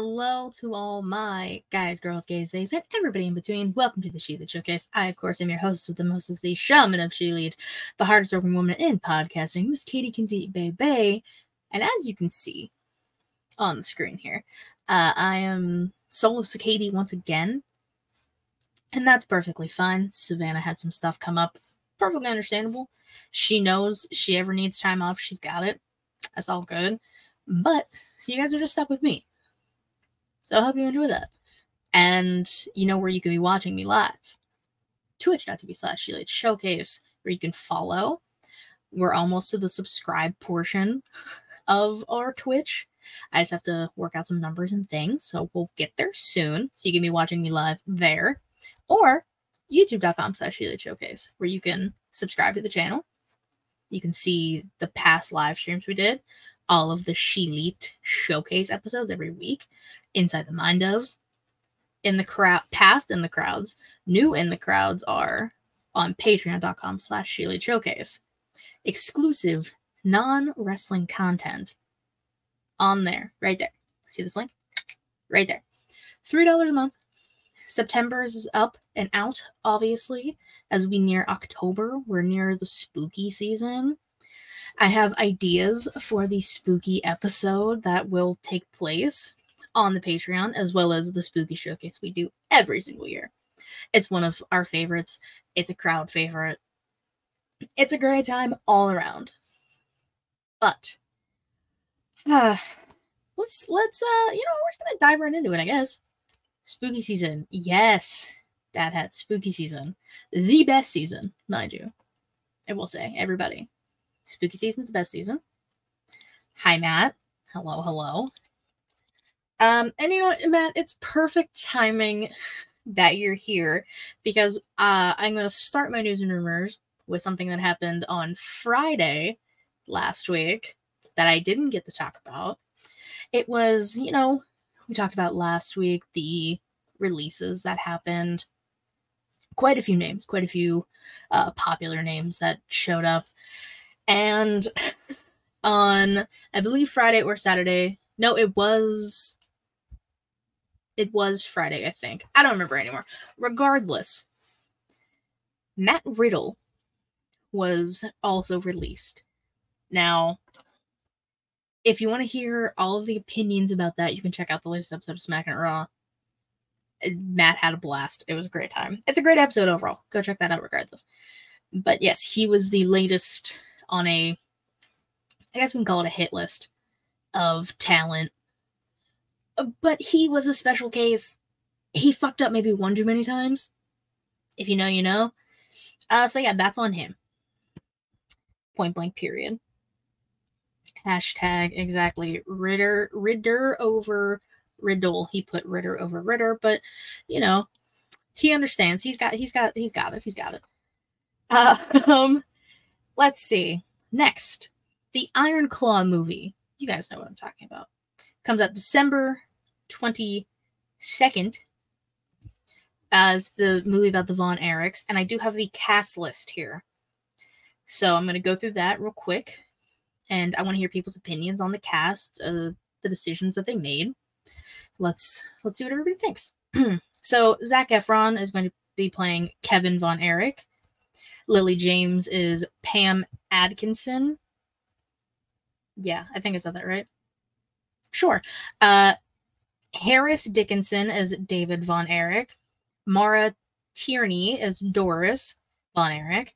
Hello to all my guys, girls, gays, theys, and everybody in between. Welcome to the ShElite Showcase. I, of course, am your host with the most is the shaman of ShElite, the hardest working woman in podcasting, Miss Katie Kinsey Bay. And as you can see on the screen here, uh, I am solo Katie once again. And that's perfectly fine. Savannah had some stuff come up. Perfectly understandable. She knows she ever needs time off, she's got it. That's all good. But you guys are just stuck with me. So I hope you enjoy that. And you know where you can be watching me live. Twitch.tv slash Showcase, where you can follow. We're almost to the subscribe portion of our Twitch. I just have to work out some numbers and things, so we'll get there soon. So you can be watching me live there. Or youtube.com slash Showcase, where you can subscribe to the channel. You can see the past live streams we did, all of the ShElite showcase episodes every week inside the mind ofs. In the crowd, past in the crowds, new in the crowds are on patreon.com slash ShElite Showcase. Exclusive non wrestling content on there, right there. See this link? Right there. $3 a month. September is up and out, obviously, as we near October. We're near the spooky season. I have ideas for the spooky episode that will take place on the Patreon, as well as the spooky showcase we do every single year. It's one of our favorites, it's a crowd favorite. It's a great time all around. But uh, let's let's uh you know we're just gonna dive right into it, I guess. Spooky season, yes, Dad had spooky season, the best season, mind you. I will say, everybody, spooky season's the best season. Hi, Matt. Hello, hello. Um, and you know what, Matt, it's perfect timing that you're here because uh, I'm going to start my news and rumors with something that happened on Friday last week that I didn't get to talk about. It was, you know, we talked about last week the releases that happened. Quite a few names, quite a few uh, popular names that showed up. And on, I believe, Friday or Saturday, no, it was it was Friday, I think. I don't remember anymore. Regardless, Matt Riddle was also released. Now, if you want to hear all of the opinions about that, you can check out the latest episode of Smack and Raw. Matt had a blast. It was a great time. It's a great episode overall. Go check that out regardless. But yes, he was the latest on a I guess we can call it a hit list of talent but he was a special case. He fucked up maybe one too many times. If you know, you know. Uh, so yeah, that's on him. Point blank. Period. Hashtag exactly. Ritter Ritter over Riddle. He put Ritter over Ritter, but you know, he understands. He's got. He's got. He's got it. He's got it. Uh, um, let's see. Next, the Iron Claw movie. You guys know what I'm talking about. Comes out December 22nd as the movie about the Von Erichs, and I do have the cast list here. So I'm going to go through that real quick, and I want to hear people's opinions on the cast, uh, the decisions that they made. Let's let's see what everybody thinks. so Zac Efron is going to be playing Kevin Von Erich. Lily James is Pam Adkinson. Yeah, I think I said that right. Sure. Uh, Harris Dickinson is David Von Erich, Maura Tierney is Doris Von Erich,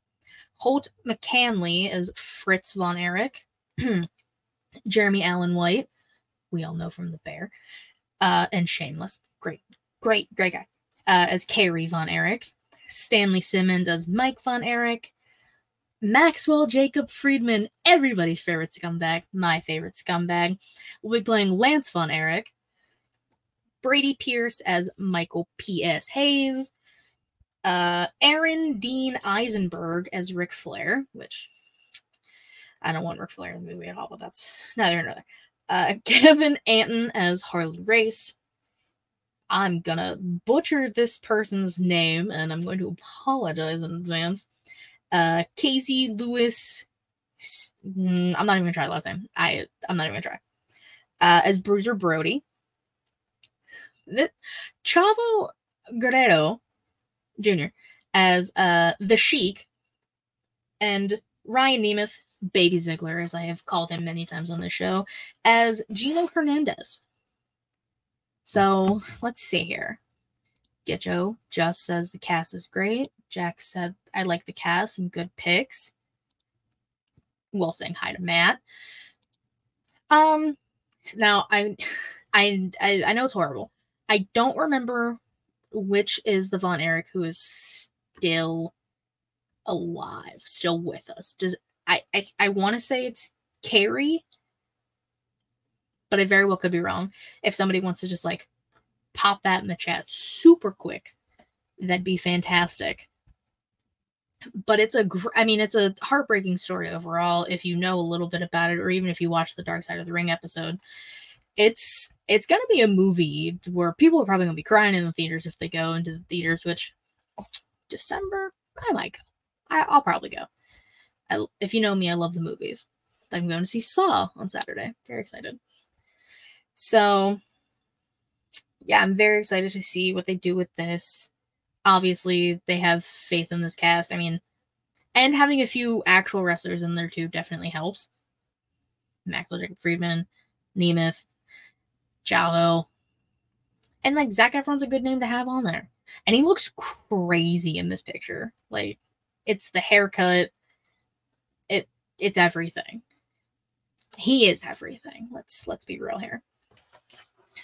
Holt McCallany is Fritz Von Erich, Jeremy Allen White, we all know from The Bear, uh, and Shameless, great, great, great guy, uh, as Kerry Von Erich, Stanley Simons as Mike Von Erich, Maxwell Jacob Friedman, everybody's favorite scumbag, my favorite scumbag, will be playing Lance Von Erich, Brady Pierce as Michael P.S. Hayes, uh, Aaron Dean Eisenberg as Ric Flair, which I don't want Ric Flair in the movie at all, but that's neither another. Uh, Kevin Anton as Harley Race. I'm gonna butcher this person's name and I'm going to apologize in advance. Uh, Casey Lewis. Mm, I'm not even gonna try the last name. I I'm not even gonna try. Uh, as Bruiser Brody. Chavo Guerrero Jr. as uh the Sheik and Ryan Nemeth, Baby Ziggler, as I have called him many times on the show, as Gino Hernandez. So let's see here. Getcho just says the cast is great. Jack said, I like the cast, some good picks. Will saying hi to Matt. Um, now I, I, I, I know it's horrible. I don't remember which is the Von Erich who is still alive, still with us. Does I I, I want to say it's Kerry, but I very well could be wrong. If somebody wants to just like pop that in the chat super quick, that'd be fantastic. But it's a, gr- I mean, it's a heartbreaking story overall. If you know a little bit about it, or even if you watch the Dark Side of the Ring episode, it's it's gonna be a movie where people are probably gonna be crying in the theaters if they go into the theaters. Which December, I might go. I, I'll probably go. I, if you know me, I love the movies. I'm going to see Saw on Saturday. Very excited. So, yeah, I'm very excited to see what they do with this. Obviously, they have faith in this cast. I mean, and having a few actual wrestlers in there too definitely helps. Maxwell Jacob Friedman, Nemeth, Chavo, and like Zac Efron's a good name to have on there. And he looks crazy in this picture. Like, it's the haircut. It it's everything. He is everything. Let's let's be real here.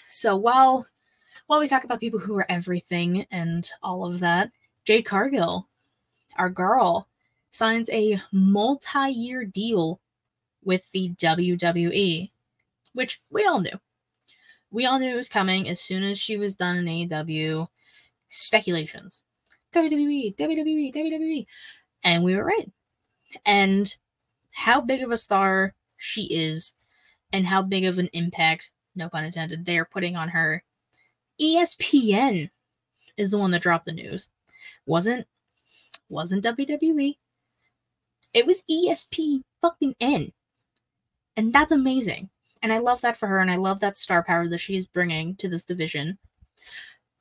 So while while we talk about people who are everything and all of that, Jade Cargill, our girl, signs a multi-year deal with the WWE, which we all knew. We all knew it was coming as soon as she was done in AEW. Speculations. WWE, WWE, WWE. And we were right. And how big of a star she is and how big of an impact, no pun intended, they're putting on her. ESPN is the one that dropped the news. Wasn't wasn't WWE. It was ESP fucking N. And that's amazing. And I love that for her and I love that star power that she's bringing to this division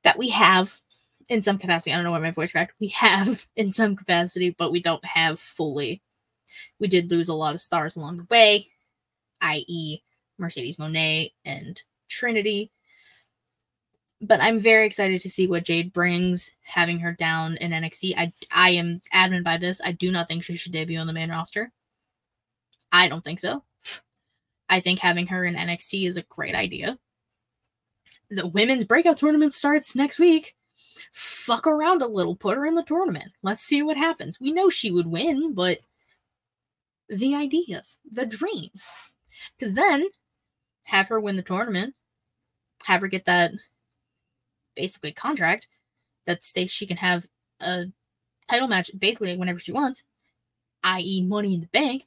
that we have in some capacity. I don't know why my voice cracked. We have in some capacity, but we don't have fully. We did lose a lot of stars along the way, i.e., Mercedes Moné and Trinity. But I'm very excited to see what Jade brings, having her down in NXT. I, I am adamant by this. I do not think she should debut on the main roster. I don't think so. I think having her in NXT is a great idea. The women's breakout tournament starts next week fuck around a little, put her in the tournament. Let's see what happens. We know she would win, but the ideas, the dreams. Because then have her win the tournament, have her get that basically contract that states she can have a title match basically whenever she wants, i.e., money in the bank.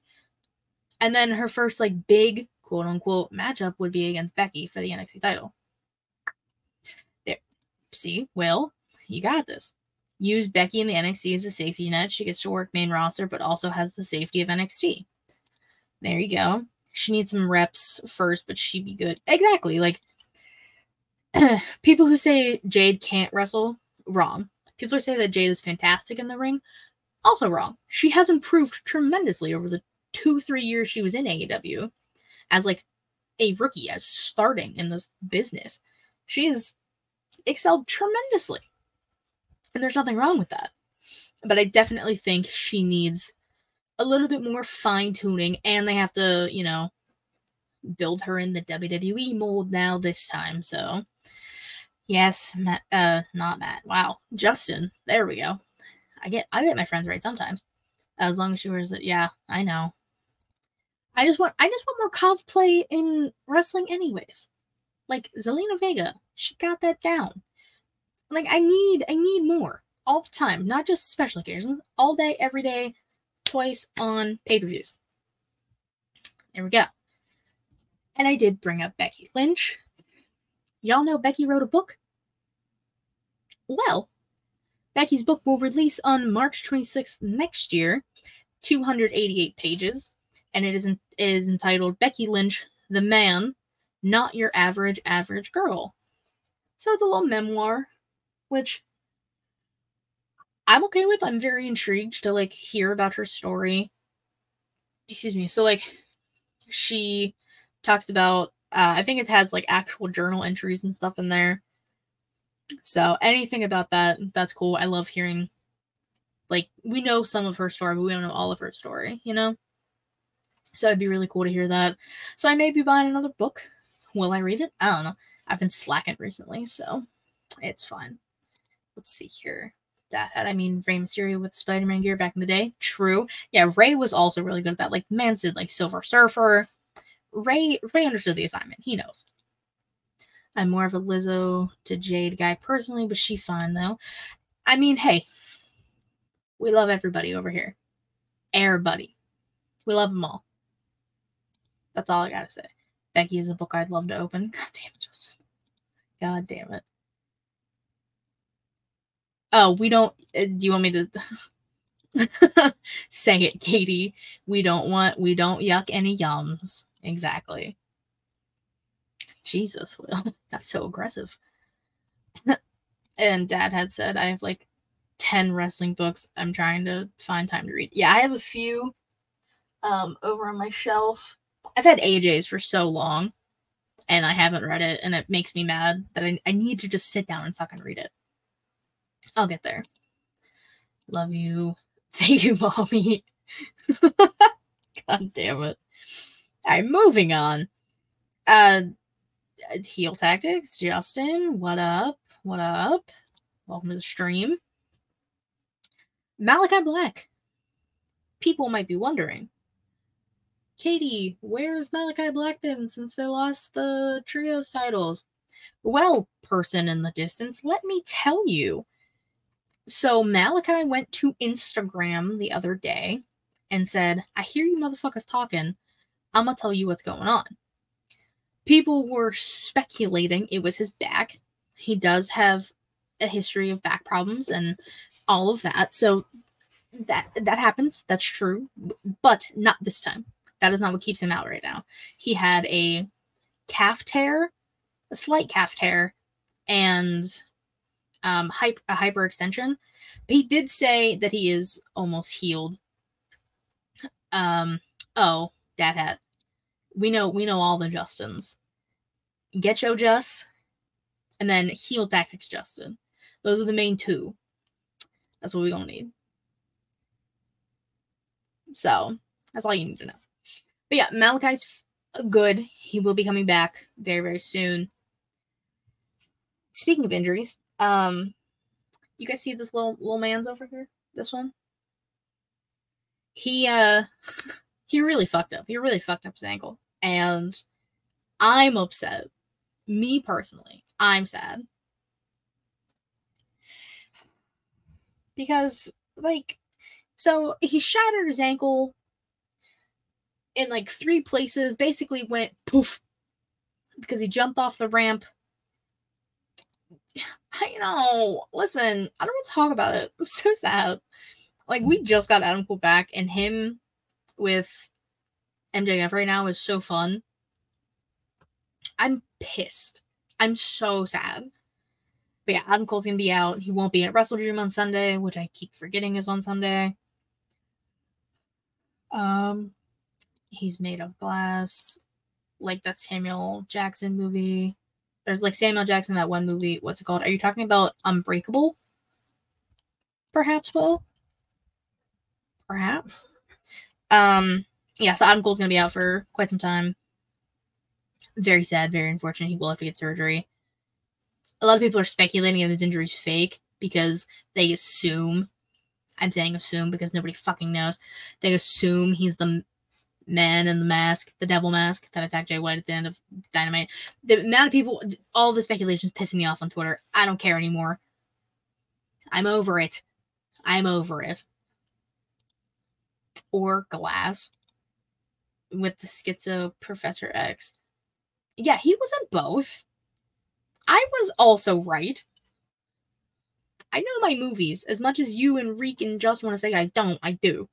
And then her first, like, big quote unquote matchup would be against Becky for the NXT title. There. See, Will, you got this. Use Becky in the NXT as a safety net. She gets to work main roster, but also has the safety of NXT. There you go. She needs some reps first, but she'd be good. Exactly. Like people who say Jade can't wrestle, wrong. People who say that Jade is fantastic in the ring, also wrong. She has improved tremendously over the two, three years she was in AEW as like a rookie, as starting in this business. She has excelled tremendously. And there's nothing wrong with that. But I definitely think she needs a little bit more fine tuning, and they have to, you know, build her in the WWE mold now this time. So, yes, Matt, uh, not Matt. Wow, Justin. There we go. I get I get my friends right sometimes, as long as she wears it. Yeah, I know. I just want I just want more cosplay in wrestling, anyways. Like Zelina Vega, she got that down. Like I need I need more all the time, not just special occasions, all day, every day, twice on pay-per-views. There we go. And I did bring up Becky Lynch. Y'all know Becky wrote a book? Well, Becky's book will release on March 26th next year, 288 pages, and it is, in, is entitled Becky Lynch, The Man, Not Your Average Average Girl. So it's a little memoir, which I'm okay with. I'm very intrigued to like hear about her story. Excuse me. So like she talks about uh, I think it has like actual journal entries and stuff in there. So anything about that, that's cool. I love hearing like we know some of her story, but we don't know all of her story, you know? So it'd be really cool to hear that. So I may be buying another book. Will I read it? I don't know. I've been slacking recently, so it's fine. Let's see here. That had, I mean, Rey Mysterio with Spider Man gear back in the day. True. Yeah, Rey was also really good at that. Like, man said, like Silver Surfer. Rey Rey understood the assignment. He knows. I'm more of a Lizzo to Jade guy personally, but she fine though. I mean, hey, we love everybody over here. Everybody. We love them all. That's all I gotta say. Becky is a book I'd love to open. God damn it, Justin. God damn it. Oh, we don't. Uh, do you want me to say it, Katie? We don't want. We don't yuck any yums. Exactly. Jesus, Will. That's so aggressive. and Dad had said I have like 10 wrestling books I'm trying to find time to read. Yeah, I have a few um over on my shelf. I've had AJ's for so long and I haven't read it and it makes me mad that I, I need to just sit down and fucking read it. I'll get there. Love you. Thank you, mommy. God damn it. I'm moving on. Uh heel tactics, Justin. What up? What up? Welcome to the stream. Malachi Black. People might be wondering. Katie, where's Malachi Black been since they lost the trios titles? Well, person in the distance, let me tell you. So Malachi went to Instagram the other day and said, I hear you motherfuckers talking. I'm gonna tell you what's going on. People were speculating it was his back. He does have a history of back problems and all of that. So that that happens. That's true, but not this time. That is not what keeps him out right now. He had a calf tear, a slight calf tear, and um, hyper, a hyperextension. But he did say that he is almost healed. Um. Oh, Dad hat. We know we know all the Justins. Get your Just, and then heel tactics Justin. Those are the main two. That's what we gonna need. So that's all you need to know. But yeah, Malachi's good. He will be coming back very, very soon. Speaking of injuries, um, you guys see this little little man's over here? This one? He uh he really fucked up. He really fucked up his ankle. And I'm upset. Me personally, I'm sad. Because like so he shattered his ankle in like three places, basically went poof because he jumped off the ramp. I know. Listen, I don't want to talk about it. I'm so sad. Like we just got Adam Cole back, and him with MJF right now is so fun. I'm pissed. I'm so sad. But yeah, Adam Cole's gonna be out. He won't be at Wrestle Dream on Sunday, which I keep forgetting is on Sunday. Um, he's made of glass, like that Samuel Jackson movie. There's like Samuel Jackson, that one movie. What's it called? Are you talking about Unbreakable? Perhaps, Will? Perhaps. Um, yeah, so Adam Cole's gonna be out for quite some time. Very sad, very unfortunate. He will have to get surgery. A lot of people are speculating that his injury is fake because they assume I'm saying assume because nobody fucking knows. They assume he's the man in the mask, the devil mask that attacked Jay White at the end of Dynamite. The amount of people, all the speculation is pissing me off on Twitter. I don't care anymore. I'm over it. I'm over it. Or Glass with the schizo Professor X. Yeah, he was in both. I was also right. I know my movies as much as you and Reek and just want to say I don't. I do.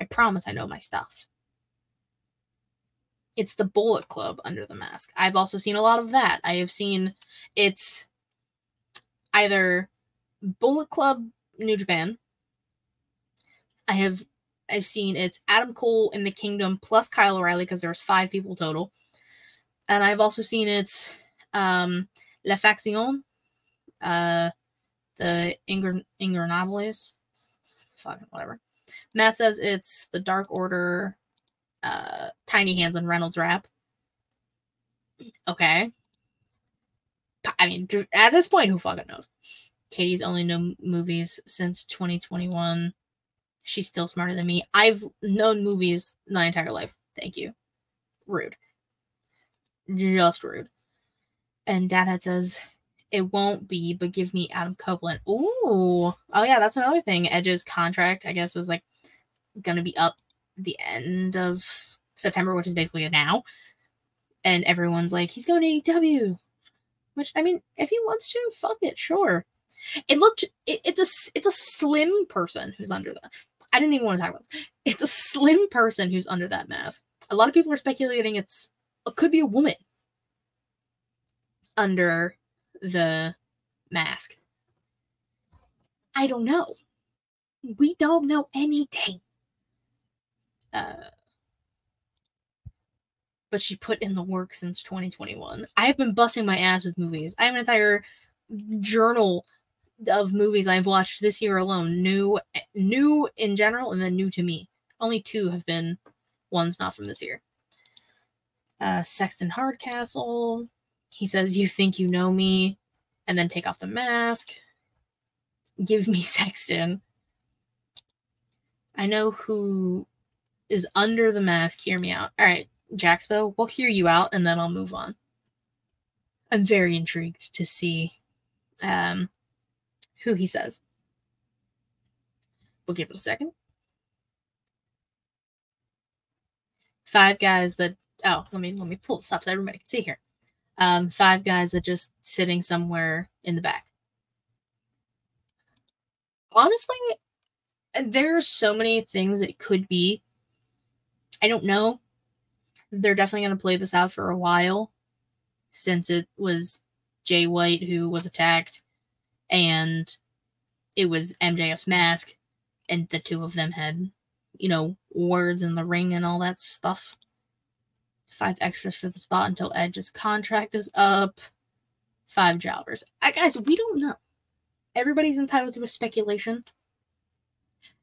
I promise I know my stuff. It's the Bullet Club under the mask. I've also seen a lot of that. I have seen it's either Bullet Club New Japan. I have I've seen it's Adam Cole in the Kingdom plus Kyle O'Reilly because there's five people total. And I've also seen it's um La Faction, uh the Ingr Ingobernables. Fucking whatever. Matt says it's the Dark Order, uh, Tiny Hands and Reynolds rap. Okay. I mean, at this point, who fucking knows? Katie's only known movies since 2021. She's still smarter than me. I've known movies my entire life. Thank you. Rude. Just rude. And Dadhead says, it won't be, but give me Adam Copeland. Ooh. Oh, yeah, that's another thing. Edge's contract, I guess, is like going to be up the end of September, which is basically now. And everyone's like, he's going to AEW. Which, I mean, if he wants to, fuck it, sure. It looked, it, it's a, it's a slim person who's under that. I didn't even want to talk about this. It's a slim person who's under that mask. A lot of people are speculating it's, it could be a woman under the mask. I don't know. We don't know anything. Uh, but she put in the work since 2021. I have been busting my ass with movies. I have an entire journal of movies I've watched this year alone, new new in general and then new to me. Only two have been ones not from this year. Uh Sexton Hardcastle, he says, You think you know me? And then take off the mask. Give me Sexton. I know who is under the mask. Hear me out. All right, Jacksbo, we'll hear you out and then I'll move on. I'm very intrigued to see um, who he says. We'll give it a second. Five guys that oh, let me let me pull this up so everybody can see here um, five guys that just sitting somewhere in the back. Honestly, there's so many things it could be. I don't know. They're definitely going to play this out for a while since it was Jay White who was attacked and it was MJF's mask and the two of them had, you know, words in the ring and all that stuff five extras for the spot until Edge's contract is up. Five jobbers. I, guys, we don't know. Everybody's entitled to a speculation.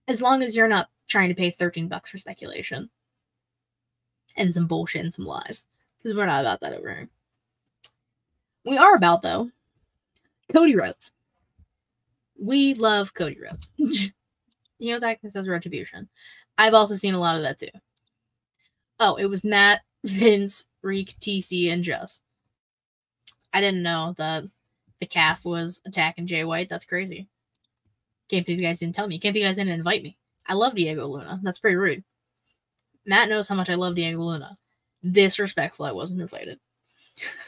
As long as you're not trying to pay 13 bucks for speculation. And some bullshit and some lies. Because we're not about that over here. We are about, though, Cody Rhodes. We love Cody Rhodes. you know, Darkness as Retribution. I've also seen a lot of that too. Oh, it was Matt Vince, Reek, TC, and Just. I didn't know that the calf was attacking Jay White. That's crazy. Can't believe you guys didn't tell me. Can't believe you guys didn't invite me. I love Diego Luna. That's pretty rude. Matt knows how much I love Diego Luna. Disrespectful I wasn't invited.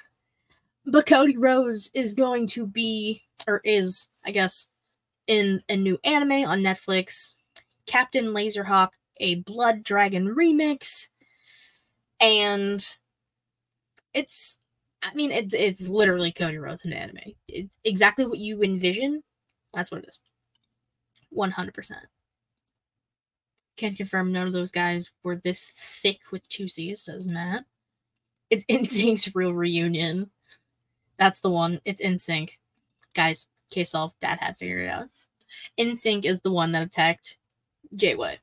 but Cody Rhodes is going to be, or is, I guess, in a new anime on Netflix, Captain Laserhawk, a Blood Dragon remix and it's I mean it, it's literally Cody Rhodes in anime. It's exactly what you envision. That's what it is. One hundred percent. Can confirm none of those guys were this thick with two C's, says Matt. It's NSYNC's real reunion. That's the one. It's NSYNC. Guys, case solved. Dad had figured it out. NSYNC is the one that attacked Jay White.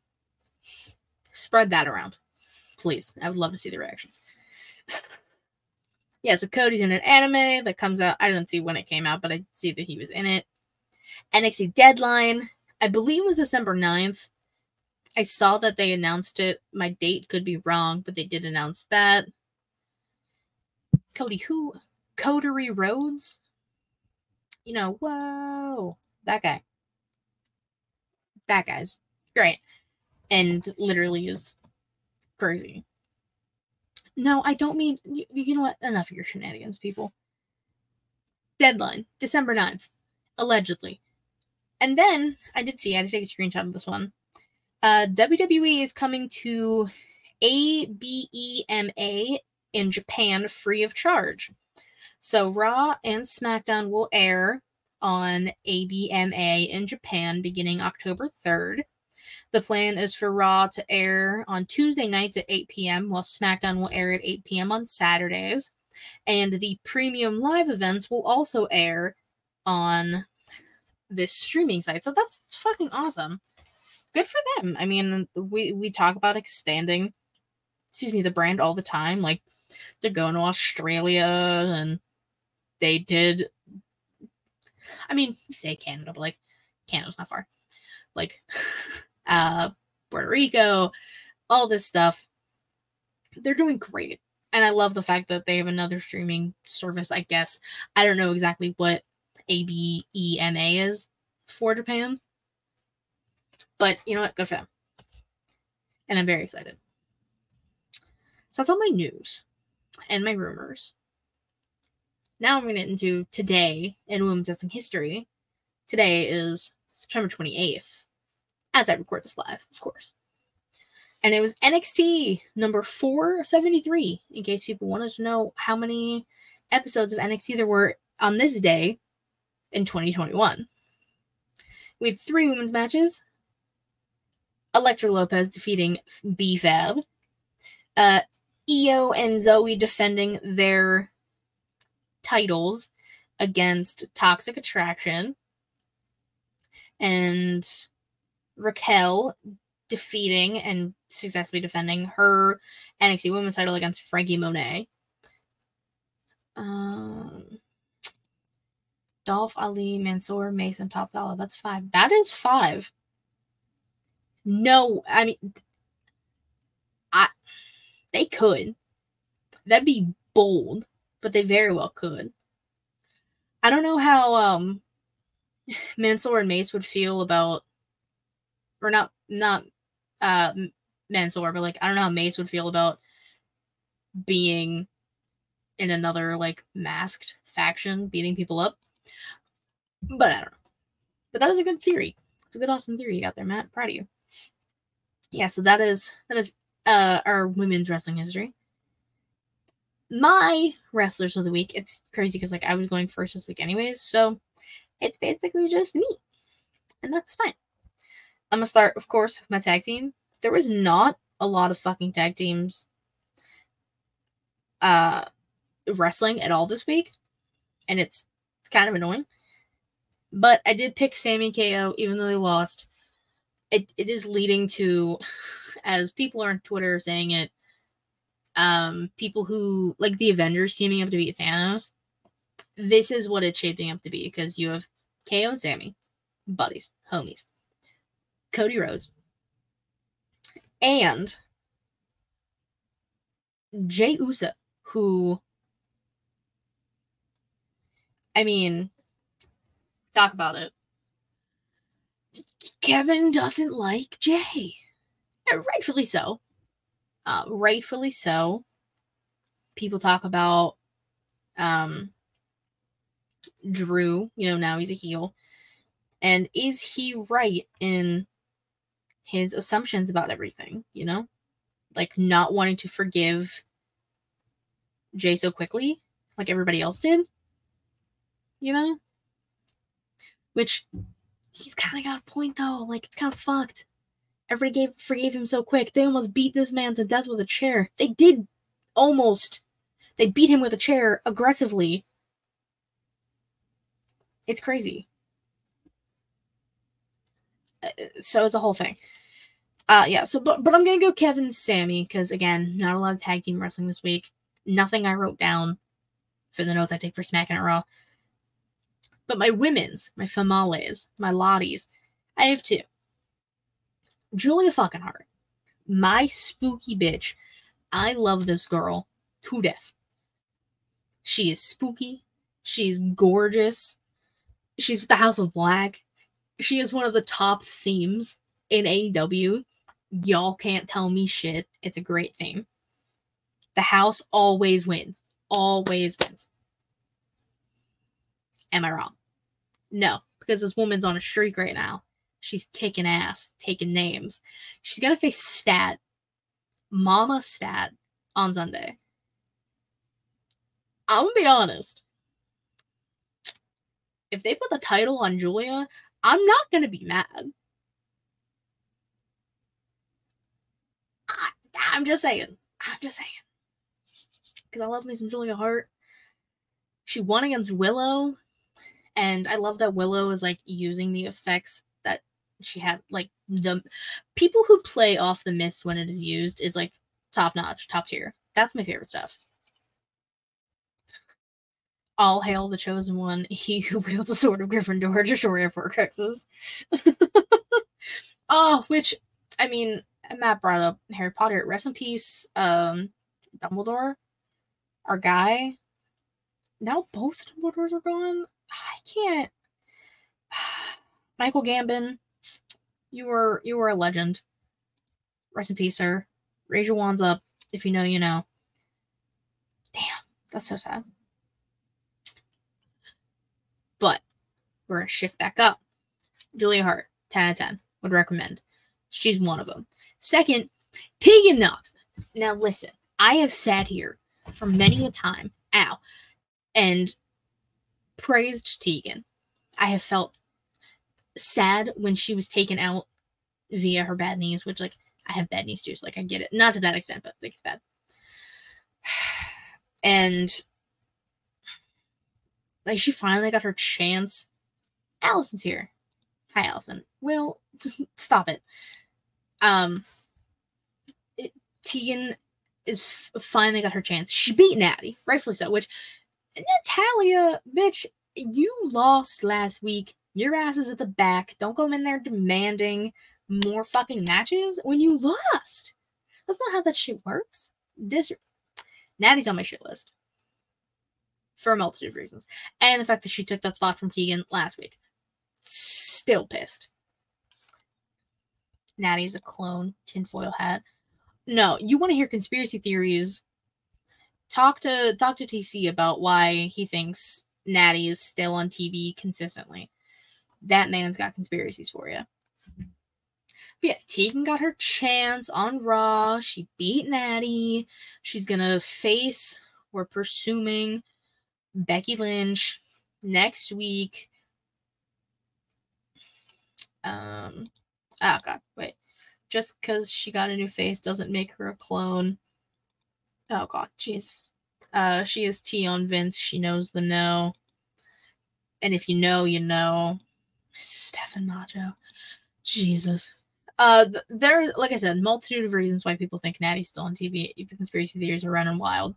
Spread that around please. I would love to see the reactions. yeah, so Cody's in an anime that comes out. I didn't see when it came out, but I see that he was in it. NXT Deadline, I believe was December 9th. I saw that they announced it. My date could be wrong, but they did announce that. Cody, who? Coterie Rhodes? You know, whoa. That guy. That guy's great. And literally is crazy. No, I don't mean, you, you know what? Enough of your shenanigans, people. Deadline, December 9th, allegedly. And then I did see, I had to take a screenshot of this one. Uh, WWE is coming to ABEMA in Japan free of charge. So Raw and SmackDown will air on ABEMA in Japan beginning October 3rd. The plan is for Raw to air on Tuesday nights at 8 p.m., while SmackDown will air at 8 p.m. on Saturdays. And the premium live events will also air on this streaming site. So that's fucking awesome. Good for them. I mean, we we talk about expanding excuse me, the brand all the time. Like they're going to Australia and they did I mean, say Canada, but like Canada's not far. Like uh Puerto Rico, all this stuff. They're doing great. And I love the fact that they have another streaming service, I guess. I don't know exactly what ABEMA is for Japan. But you know what? Good for them. And I'm very excited. So that's all my news and my rumors. Now I'm going to get into today in women's wrestling history. Today is September 28th, as I record this live, of course. And it was NXT number 473, in case people wanted to know how many episodes of NXT there were on this day in 2021. We had three women's matches. Elektra Lopez defeating B Fab. Uh, Io and Zoey defending their titles against Toxic Attraction. And Raquel defeating and successfully defending her NXT Women's title against Frankie Monet. Um, Dolph Ali, Mansoor, Mason, Top Dollar. That's five. That is five. No, I mean, I they could. That'd be bold, but they very well could. I don't know how um Mansoor and Mace would feel about, or not not uh but like I don't know how Mace would feel about being in another like masked faction, beating people up. But I don't know. But that is a good theory. It's a good awesome theory you got there, Matt. Proud of you. Yeah, so that is that is uh our women's wrestling history. My wrestlers of the week, it's crazy because like I was going first this week anyways, so it's basically just me. And that's fine. I'm gonna start, of course, with my tag team. There was not a lot of fucking tag teams uh wrestling at all this week. And it's it's kind of annoying. But I did pick Sami KO, even though they lost. It it is leading to as people are on Twitter saying it, um, people who like the Avengers teaming up to beat Thanos. This is what it's shaping up to be because you have KO and Sami buddies, homies, Cody Rhodes, and Jey Uso, who, I mean, talk about it. Kevin doesn't like Jey rightfully so. Uh, rightfully so. People talk about um, Drew, you know, now he's a heel. And is he right in his assumptions about everything, you know? Like not wanting to forgive Jey so quickly, like everybody else did, you know? Which he's kind of got a point though. Like it's kind of fucked. Everybody gave forgave him so quick. They almost beat this man to death with a chair. They did almost. They beat him with a chair aggressively. It's crazy. Uh, so it's a whole thing. Uh yeah, so but but I'm gonna go Kevin Sami, because again, not a lot of tag team wrestling this week. Nothing I wrote down for the notes I take for Smacking It Raw. But my women's, my females, my lotties, I have two. Julia fucking Hart, my spooky bitch. I love this girl to death. She is spooky. She's gorgeous. She's with the House of Black. She is one of the top themes in AEW. Y'all can't tell me shit. It's a great theme. The house always wins. Always wins. Am I wrong? No, because this woman's on a streak right now. She's kicking ass, taking names. She's gonna face Stat Mama Stat on Sunday. I'm gonna be honest. If they put the title on Julia, I'm not gonna be mad. I, I'm just saying. I'm just saying. Because I love me some Julia Hart. She won against Willow. And I love that Willow is like using the effects that she had. Like the people who play off the mist when it is used is like top notch, top tier. That's my favorite stuff. All hail the chosen one, he who wields a sword of Gryffindor, destroyer for Horcruxes. oh, which I mean, Matt brought up Harry Potter. Rest in peace, um, Dumbledore, our guy. Now both Dumbledores are gone. I can't. Michael Gambon, you were you were a legend. Rest in peace, sir. Raise your wands up. If you know, you know. Damn, that's so sad. But we're gonna shift back up. Julia Hart, 10 out of 10. Would recommend. She's one of them. Second, Tegan Nox. Now listen, I have sat here for many a time, ow, and praised Tegan. I have felt sad when she was taken out via her bad knees, which like I have bad knees too, so like I get it. Not to that extent, but like it's bad. And like she finally got her chance. Allison's here. Hi, Allison. Well, stop it. Um, it, Tegan is f- finally got her chance. She beat Natty, rightfully so. Which Natalya, bitch, you lost last week. Your ass is at the back. Don't go in there demanding more fucking matches when you lost. That's not how that shit works. Dis- Natty's on my shit list for a multitude of reasons, and the fact that she took that spot from Tegan last week. Still pissed. Natty's a clone, tinfoil hat. No, you want to hear conspiracy theories? Talk to talk to TC about why he thinks Natty is still on TV consistently. That man's got conspiracies for you. But yeah, Tegan got her chance on Raw. She beat Natty. She's gonna face, we're presuming, Becky Lynch next week. Um, oh god, wait. Just because she got a new face doesn't make her a clone. Oh god, jeez. Uh, she is T on Vince. She knows the no. And if you know, you know. Stefan Macho. Jesus. Uh, th- there, like I said, multitude of reasons why people think Natty's still on TV. The conspiracy theories are running wild.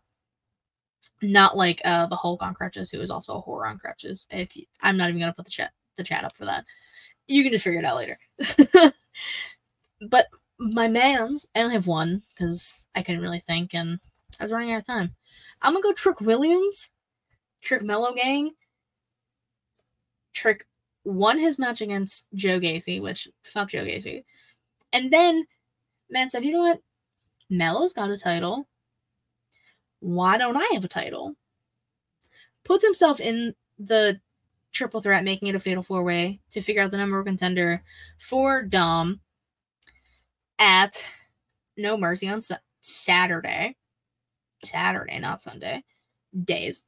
Not like uh the Hulk on crutches, who is also a horror on crutches. If you, I'm not even gonna put the chat the chat up for that. You can just figure it out later. but my man's, I only have one because I couldn't really think and I was running out of time. I'm gonna go Trick Williams, Trick Melo Gang. Trick won his match against Joe Gacy, which fuck Joe Gacy. And then man said, you know what? Melo's got a title. Why don't I have a title? Puts himself in the triple threat, making it a fatal four way to figure out the number one contender for Dom at No Mercy on Saturday. Saturday, not Sunday. Days.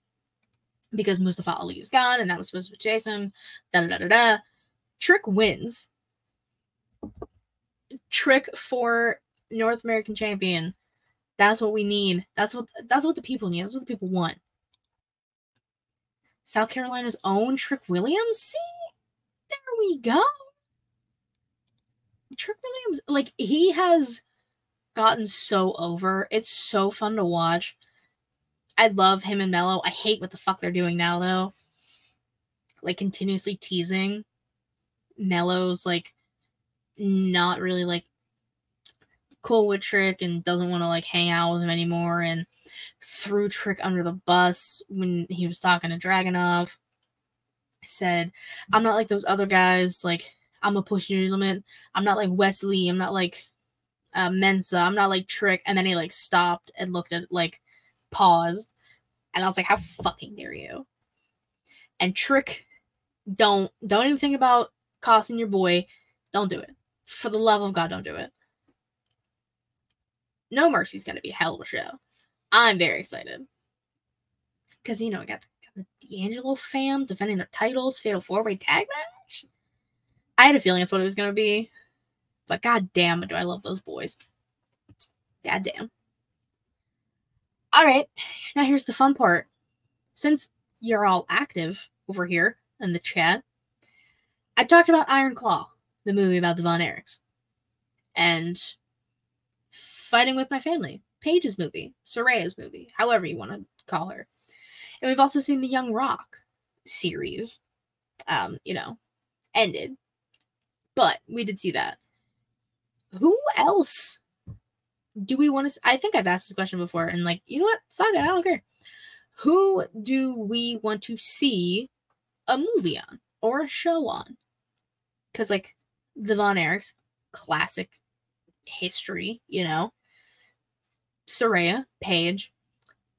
Because Mustafa Ali is gone, and that was supposed to be Jason. Da da da da. Trick wins. Trick for North American champion. That's what we need. That's what that's what the people need. That's what the people want. South Carolina's own Trick Williams. See, there we go. Trick Williams, like he has gotten so over. It's so fun to watch. I love him and Melo. I hate what the fuck they're doing now though. Like continuously teasing. Melo's like not really like cool with Trick and doesn't want to like hang out with him anymore and threw Trick under the bus when he was talking to Dragunov. Said, I'm not like those other guys, like I'm gonna push your limit. I'm not like Wes Lee, I'm not like uh, Mensa, I'm not like Trick. And then he like stopped and looked at like paused. And I was like, How fucking dare you? And Trick, don't don't even think about costing your boy. Don't do it. For the love of God, don't do it. No Mercy's to be hell of a show. I'm very excited. Because, you know, I got the, got the D'Angelo fam defending their titles, fatal four way tag match. I had a feeling that's what it was to be. But god damn do I love those boys. God damn. All right, now here's the fun part. Since you're all active over here in the chat, I talked about Iron Claw, the movie about the Von Erichs, and fighting with my family, Paige's movie, Saraya's movie, however you want to call her. And we've also seen the Young Rock series, um, you know, ended. But we did see that. Who else do we want to? I think I've asked this question before, and like, you know what? Fuck it, I don't care. Who do we want to see a movie on or a show on? Because like the Von Erichs, classic history, you know. Saraya Paige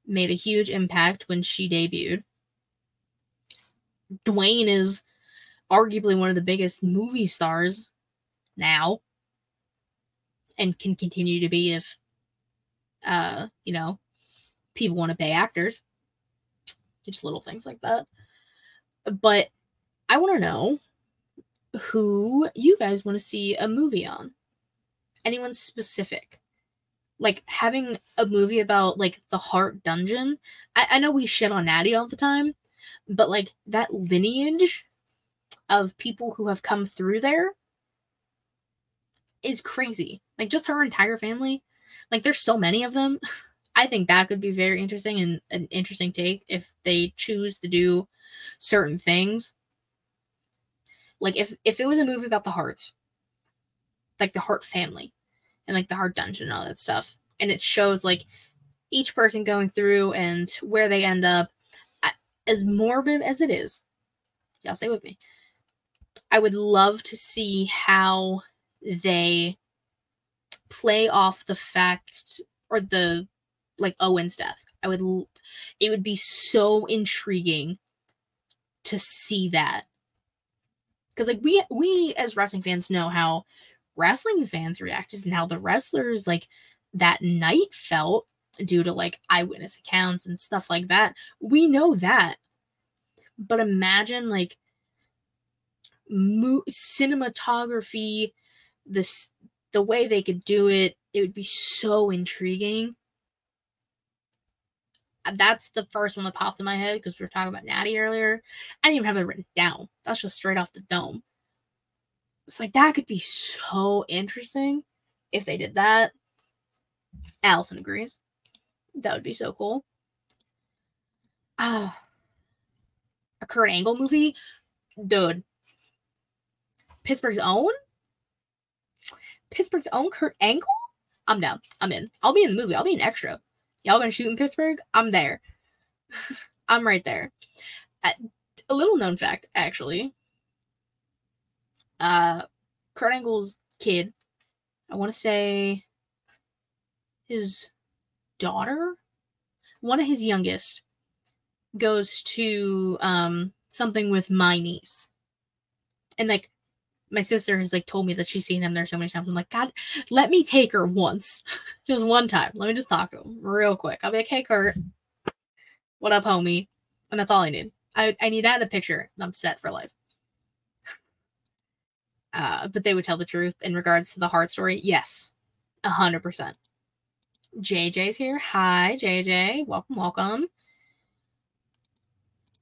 made a huge impact when she debuted. Dwayne is arguably one of the biggest movie stars now and can continue to be if uh you know people want to pay actors just little things like that but i want to know who you guys want to see a movie on anyone specific like having a movie about like the Hart Dungeon. I, I know we shit on Natty all the time, but like that lineage of people who have come through there is crazy. Like just her entire family. Like there's so many of them. I think that could be very interesting and an interesting take if they choose to do certain things. Like if if it was a movie about the Harts, like the Hart family, and like the Hart Dungeon and all that stuff. And it shows like each person going through and where they end up. As morbid as it is, y'all stay with me. I would love to see how they play off the fact or the like Owen's death. I would it would be so intriguing to see that. Cuz like we we as wrestling fans know how wrestling fans reacted and how the wrestlers like that night felt due to like eyewitness accounts and stuff like that. We know that. But imagine like mo- cinematography, this the way they could do it, it would be so intriguing. That's the first one that popped in my head because we were talking about Natty earlier. I didn't even have it written down. That's just straight off the dome. It's like that could be so interesting if they did that. Allison agrees. That would be so cool. Ah, uh, a Kurt Angle movie, dude. Pittsburgh's own. Pittsburgh's own Kurt Angle. I'm down. I'm in. I'll be in the movie. I'll be an extra. Y'all gonna shoot in Pittsburgh? I'm there. I'm right there. A little known fact, actually uh Kurt Angle's kid, I want to say his daughter, one of his youngest, goes to um something with my niece. And like my sister has like told me that she's seen him there so many times. I'm like, God, let me take her once. just one time. Let me just talk to him real quick. I'll be like, hey Kurt, what up, homie? And that's all I need. I, I need that in a picture and I'm set for life. Uh, but they would tell the truth in regards to the Hart story. Yes, a hundred percent. JJ's here. Hi, JJ. Welcome, welcome.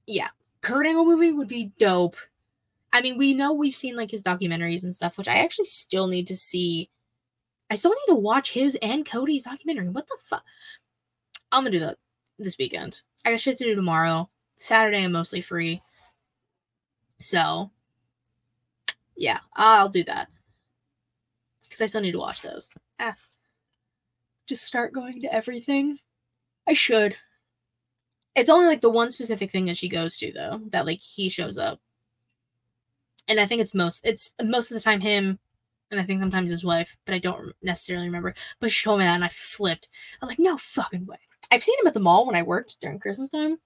Yeah, Kurt Angle movie would be dope. I mean, we know we've seen like his documentaries and stuff, which I actually still need to see. I still need to watch his and Cody's documentary. What the fuck? I'm gonna do that this weekend. I got shit to do tomorrow. Saturday, I'm mostly free. So yeah, I'll do that. Because I still need to watch those. Ah. Just start going to everything. I should. It's only like the one specific thing that she goes to though, that like he shows up. And I think it's most it's most of the time him and I think sometimes his wife, but I don't necessarily remember. But she told me that and I flipped. I was like, no fucking way. I've seen him at the mall when I worked during Christmas time.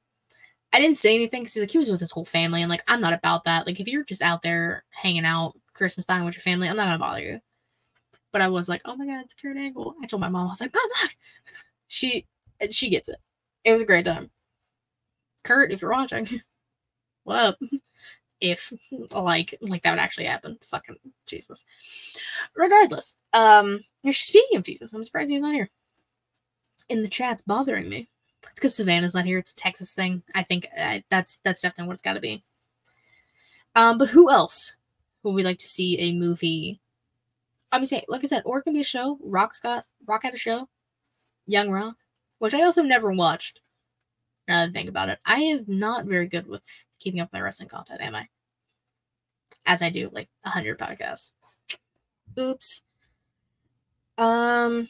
I didn't say anything because like he was with his whole family, and like I'm not about that. Like if you're just out there hanging out Christmas time with your family, I'm not gonna bother you. but I was like, oh my god, it's Kurt Angle. I told my mom, I was like, mom. She she gets it. It was a great time. Kurt, if you're watching, what up? If like like that would actually happen. Fucking Jesus. Regardless, um speaking of Jesus, I'm surprised he's not here. In the chat's bothering me. It's because Savannah's not here. It's a Texas thing. I think that's that's definitely what it's got to be. Um, but who else would we like to see a movie? I'm saying, like I said, or it can be a show. Rock's got Rock had a show, Young Rock, which I also never watched. Now that I think about it, I am not very good with keeping up my wrestling content, am I? As I do like a hundred podcasts. Oops. Um.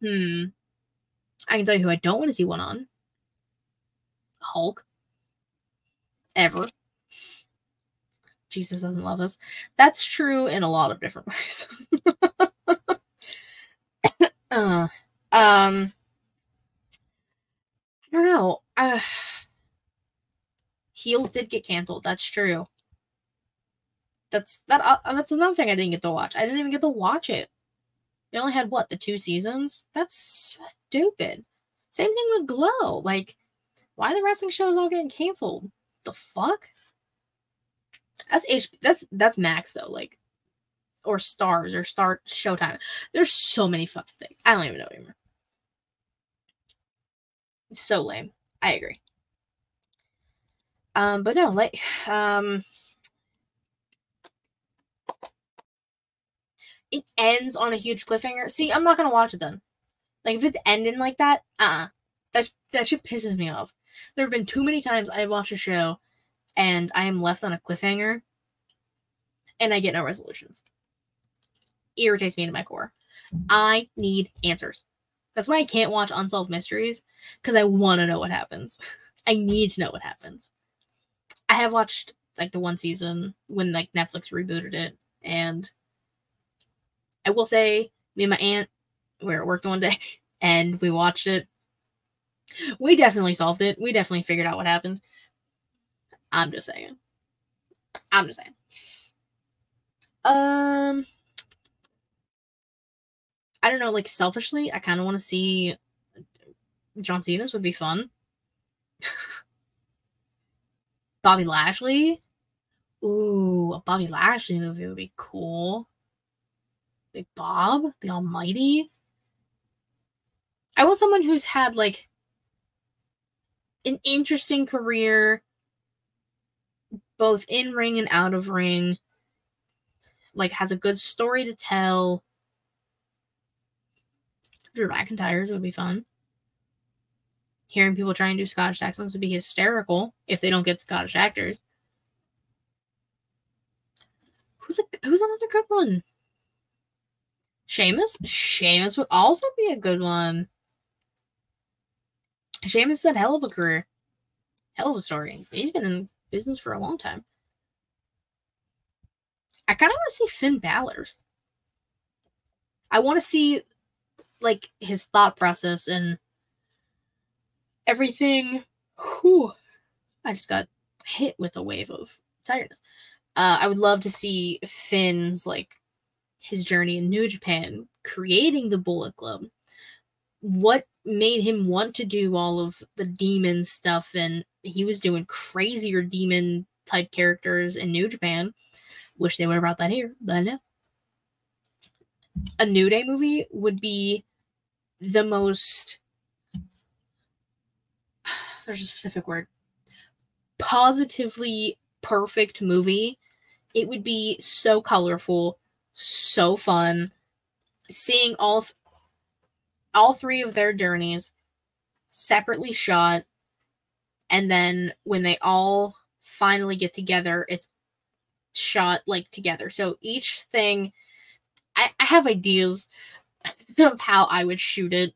Hmm. I can tell you who I don't want to see one on. Hulk. Ever. Jesus doesn't love us. That's true in a lot of different ways. uh, um, I don't know. Uh, Heels did get canceled. That's true. That's that. Uh, that's another thing I didn't get to watch. I didn't even get to watch it. They only had what the two seasons. That's stupid. Same thing with Glow. Like, why the wrestling shows all getting canceled? The fuck? That's H. That's that's Max though. Like, or Starz or Star Showtime. There's so many fucking things. I don't even know anymore. So lame. I agree. Um, but no, like, um, it ends on a huge cliffhanger. See, I'm not gonna watch it then. Like if it's ending like that, uh uh-uh. that that shit pisses me off. There have been too many times I've watched a show and I am left on a cliffhanger and I get no resolutions. Irritates me to my core. I need answers. That's why I can't watch Unsolved Mysteries because I want to know what happens. I need to know what happens. I have watched like the one season when like Netflix rebooted it and I will say, me and my aunt, we were at work one day and we watched it. We definitely solved it. We definitely figured out what happened. I'm just saying. I'm just saying. Um, I don't know. Like selfishly, I kind of want to see John Cena's would be fun. Bobby Lashley. Ooh, a Bobby Lashley movie would be cool. Big Bob, the Almighty. I want someone who's had like an interesting career, both in ring and out of ring. Like has a good story to tell. Drew McIntyre's would be fun. Hearing people try and do Scottish accents would be hysterical if they don't get Scottish actors. Who's a who's another good one? Sheamus? Sheamus would also be a good one. Sheamus had hell of a career. Hell of a story. He's been in business for a long time. I kind of want to see Finn Balor's. I want to see like his thought process and everything. Whew, I just got hit with a wave of tiredness. Uh, I would love to see Finn's like his journey in New Japan, creating the Bullet Club, what made him want to do all of the demon stuff, and he was doing crazier demon type characters in New Japan. Wish they would have brought that here, but no. A New Day movie would be the most. There's a specific word. Positively perfect movie. It would be so colorful, so fun seeing all th- all three of their journeys separately shot and then when they all finally get together it's shot like together so each thing I, I have ideas of how i would shoot it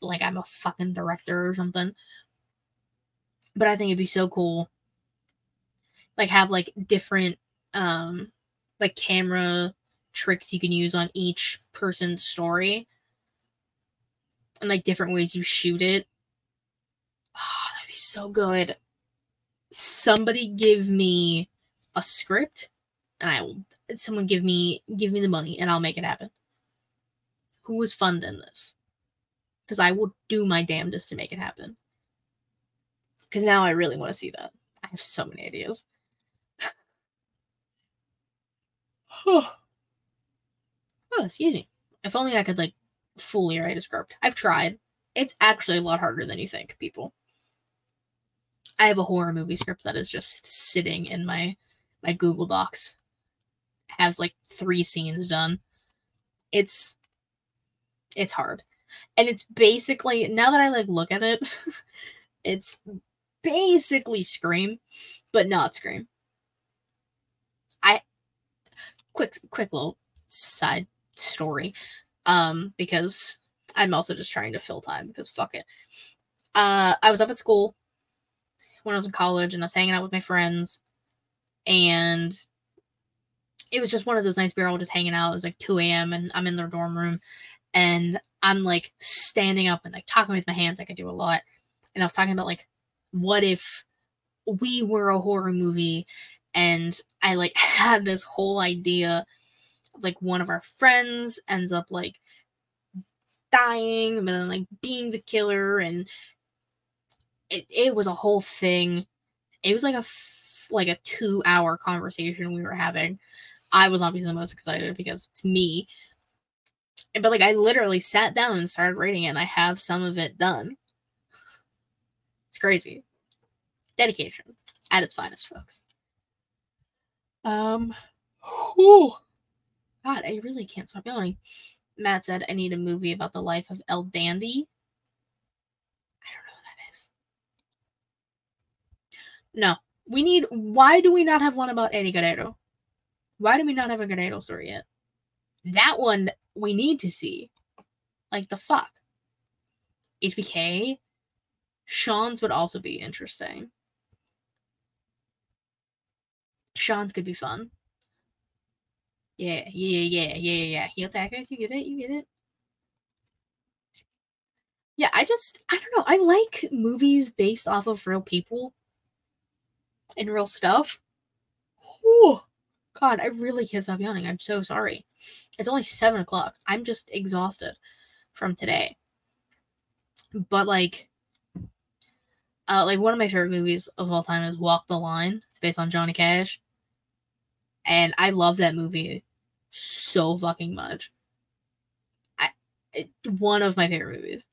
like i'm a fucking director or something but i think it'd be so cool like have like different um like camera tricks you can use on each person's story and like different ways you shoot it. Oh, that'd be so good. Somebody give me a script and I will someone give me give me the money and I'll make it happen. Who is funding this? Because I will do my damnedest to make it happen. Because now I really want to see that. I have so many ideas. oh, excuse me. If only I could like fully write a script. I've tried. It's actually a lot harder than you think, people. I have a horror movie script that is just sitting in my my Google Docs. Has like three scenes done. It's it's hard. And it's basically now that I like look at it, it's basically Scream, but not Scream. I quick quick little side story. Um, because I'm also just trying to fill time because fuck it. Uh I was up at school when I was in college and I was hanging out with my friends and it was just one of those nights we were all just hanging out. It was like 2 a.m. and I'm in their dorm room and I'm like standing up and like talking with my hands I could do a lot. And I was talking about like, what if we were a horror movie and I like had this whole idea of like one of our friends ends up like dying and then like being the killer and it, it was a whole thing. It was like a f- like a two hour conversation we were having. I was obviously the most excited because it's me. But like I literally sat down and started writing it and I have some of it done. It's crazy. Dedication at its finest, folks. Um whew. God, I really can't stop yawning. Matt said I need a movie about the life of El Dandy. I don't know who that is. No. We need why do we not have one about Eddie Guerrero? Why do we not have a Guerrero story yet? That one we need to see. Like the fuck. HBK. Shawn's would also be interesting. Shawn's could be fun. Yeah, yeah, yeah, yeah, yeah. Heel tactics, you get it, you get it. Yeah, I just I don't know. I like movies based off of real people and real stuff. Whew. God, I really can't stop yawning. I'm so sorry. It's only seven o'clock. I'm just exhausted from today. But like, uh, like one of my favorite movies of all time is Walk the Line. Based on Johnny Cash, and I love that movie so fucking much. I it, one of my favorite movies,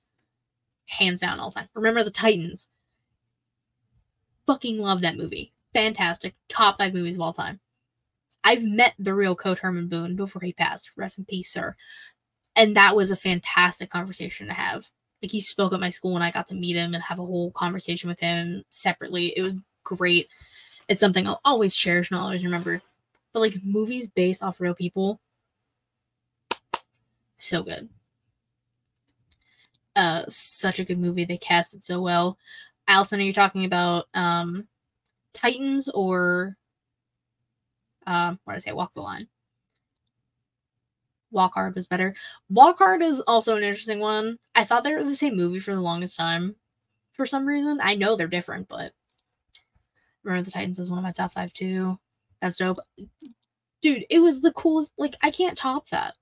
hands down all time. Remember the Titans. Fucking love that movie fantastic. Top five movies of all time. I've met the real Coach Herman Boone before he passed. Rest in peace, sir. And that was a fantastic conversation to have. Like he spoke at my school and I got to meet him and have a whole conversation with him separately. It was great. It's something I'll always cherish and I'll always remember. But like movies based off real people, so good. Uh, such a good movie. They cast it so well. Allison, are you talking about um Titans or um, what did I say? Walk the Line. Walk Hard was better. Walk Hard is also an interesting one. I thought they were the same movie for the longest time. For some reason, I know they're different, but remember the Titans is one of my top five too. That's dope, dude. It was the coolest. Like I can't top that.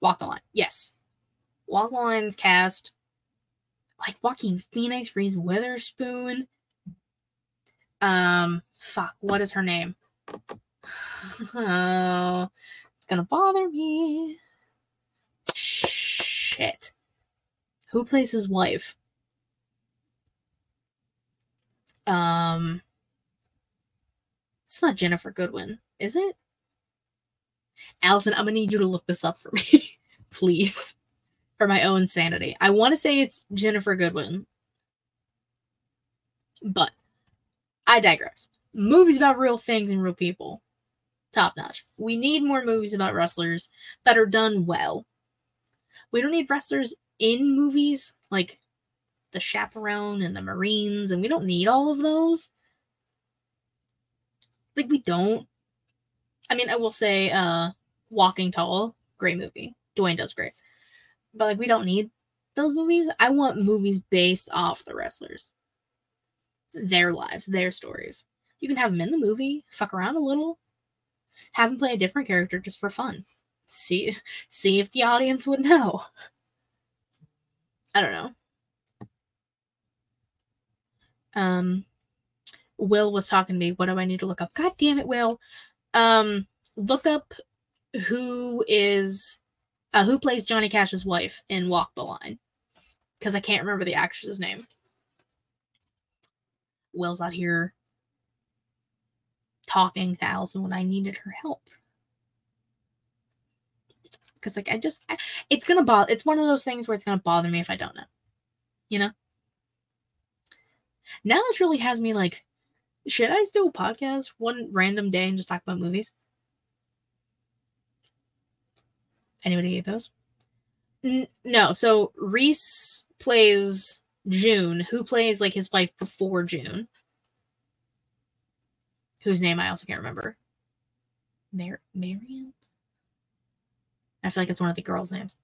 Walk the Line, yes. Walk the Line's cast like Joaquin Phoenix, Reese Witherspoon. Um, fuck, what is her name? oh, it's gonna bother me. Shit. Who plays his wife? Um, it's not Ginnifer Goodwin, is it? Allison, I'm gonna need you to look this up for me, please for my own sanity. I want to say it's Ginnifer Goodwin, but I digress. Movies about real things and real people, top notch. We need more movies about wrestlers that are done well. We don't need wrestlers in movies like The Chaperone and The Marines, and we don't need all of those. Like, we don't. I mean, I will say, uh, Walking Tall, great movie. Dwayne does great but like we don't need those movies. I want movies based off the wrestlers, their lives, their stories. You can have them in the movie, fuck around a little, have them play a different character just for fun. See see if the audience would know. I don't know. Um Will was talking to me. What do I need to look up? God damn it, Will. Um look up who is uh, who plays Johnny Cash's wife in Walk the Line. Because I can't remember the actress's name. Will's out here talking to Allison when I needed her help. Because like I just I, it's gonna bother it's one of those things where it's gonna bother me if I don't know. You know? Now this really has me like, should I do a podcast one random day and just talk about movies? Anybody get those? N- no. So Reese plays June, who plays like his wife before June, whose name I also can't remember. Mar- Marion? I feel like it's one of the girls' names.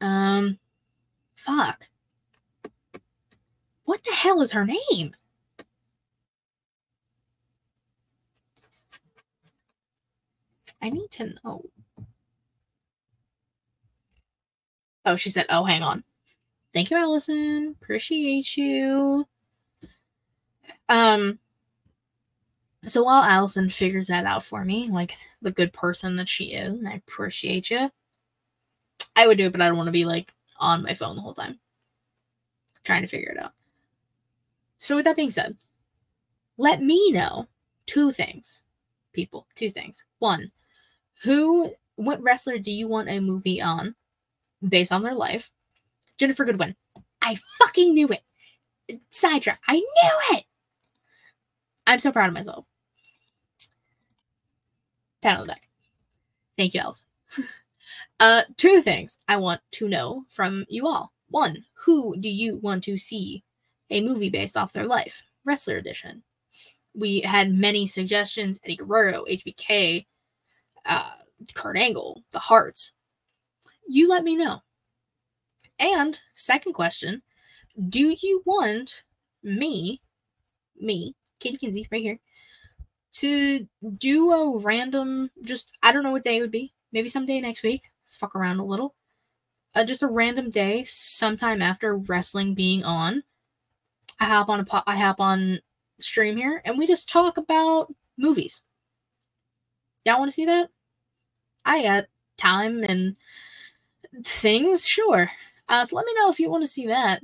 Um, fuck. What the hell is her name? I need to know. Oh, she said, oh, hang on. Thank you, Allison. Appreciate you. Um, so while Allison figures that out for me, like the good person that she is, and I appreciate you, I would do it, but I don't want to be like on my phone the whole time trying to figure it out. So, with that being said, let me know two things, people. Two things. One, who, what wrestler do you want a movie on based on their life? Ginnifer Goodwin. I fucking knew it. Sidra, I knew it. I'm so proud of myself. Pat on the back. Thank you, Elsa. uh, two things I want to know from you all. One, who do you want to see a movie based off their life? Wrestler edition. We had many suggestions Eddie Guerrero, HBK, uh, Kurt Angle, the Harts. You let me know. And second question, do you want me, me, Katie Kinsey, right here, to do a random, just I don't know what day it would be. Maybe someday next week. Fuck around a little. Uh, just a random day, sometime after wrestling being on. I hop on a po- I hop on stream here, and we just talk about movies. Y'all want to see that? I got time and things, sure. Uh, so let me know if you want to see that.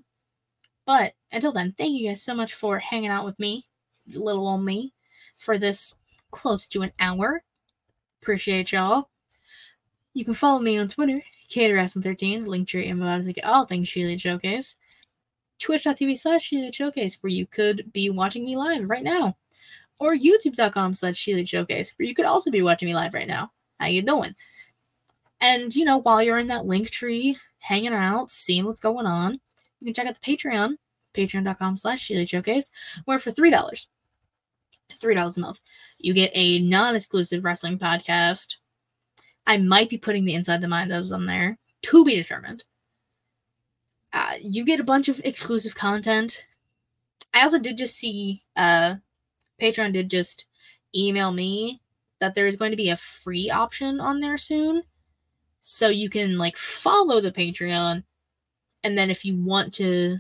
But until then, thank you guys so much for hanging out with me, little old me, for this close to an hour. Appreciate y'all. You can follow me on Twitter, KaterS13, link tree in my to get all things ShElite Showcase. Twitch.tv slash ShElite Showcase, where you could be watching me live right now. Or YouTube.com slash ShElite Showcase, where you could also be watching me live right now. How you doing? And, you know, while you're in that link tree, hanging out, seeing what's going on, you can check out the Patreon, patreon.com slash ShElite Showcase, where for $3, $3 a month, you get a non-exclusive wrestling podcast. I might be putting the Inside the Mind ofs on there, to be determined. Uh, you get a bunch of exclusive content. I also did just see, uh, Patreon did just email me that there is going to be a free option on there soon. So you can like follow the Patreon and then if you want to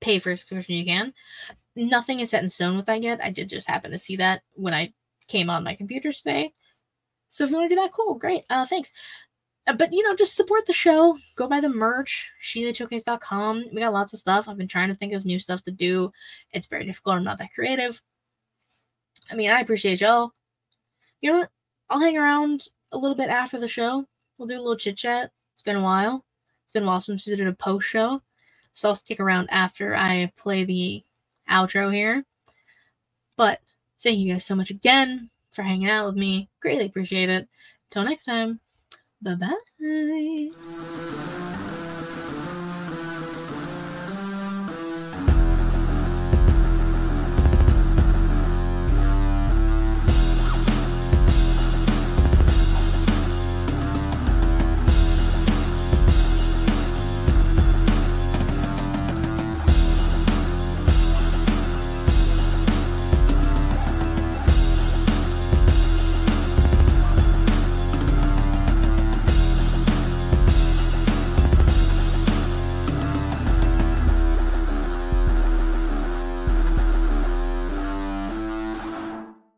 pay for a subscription you can. Nothing is set in stone with that yet. I did just happen to see that when I came on my computer today. So if you want to do that, cool, great. Uh thanks. Uh, but you know, just support the show. Go buy the merch, ShEliteShowcase.com. We got lots of stuff. I've been trying to think of new stuff to do. It's very difficult. I'm not that creative. I mean, I appreciate y'all you know what? I'll hang around a little bit after the show. We'll do a little chit chat. It's been a while. It's been a while since we did a post show. So I'll stick around after I play the outro here. But thank you guys so much again for hanging out with me. Greatly appreciate it. Until next time, bye bye.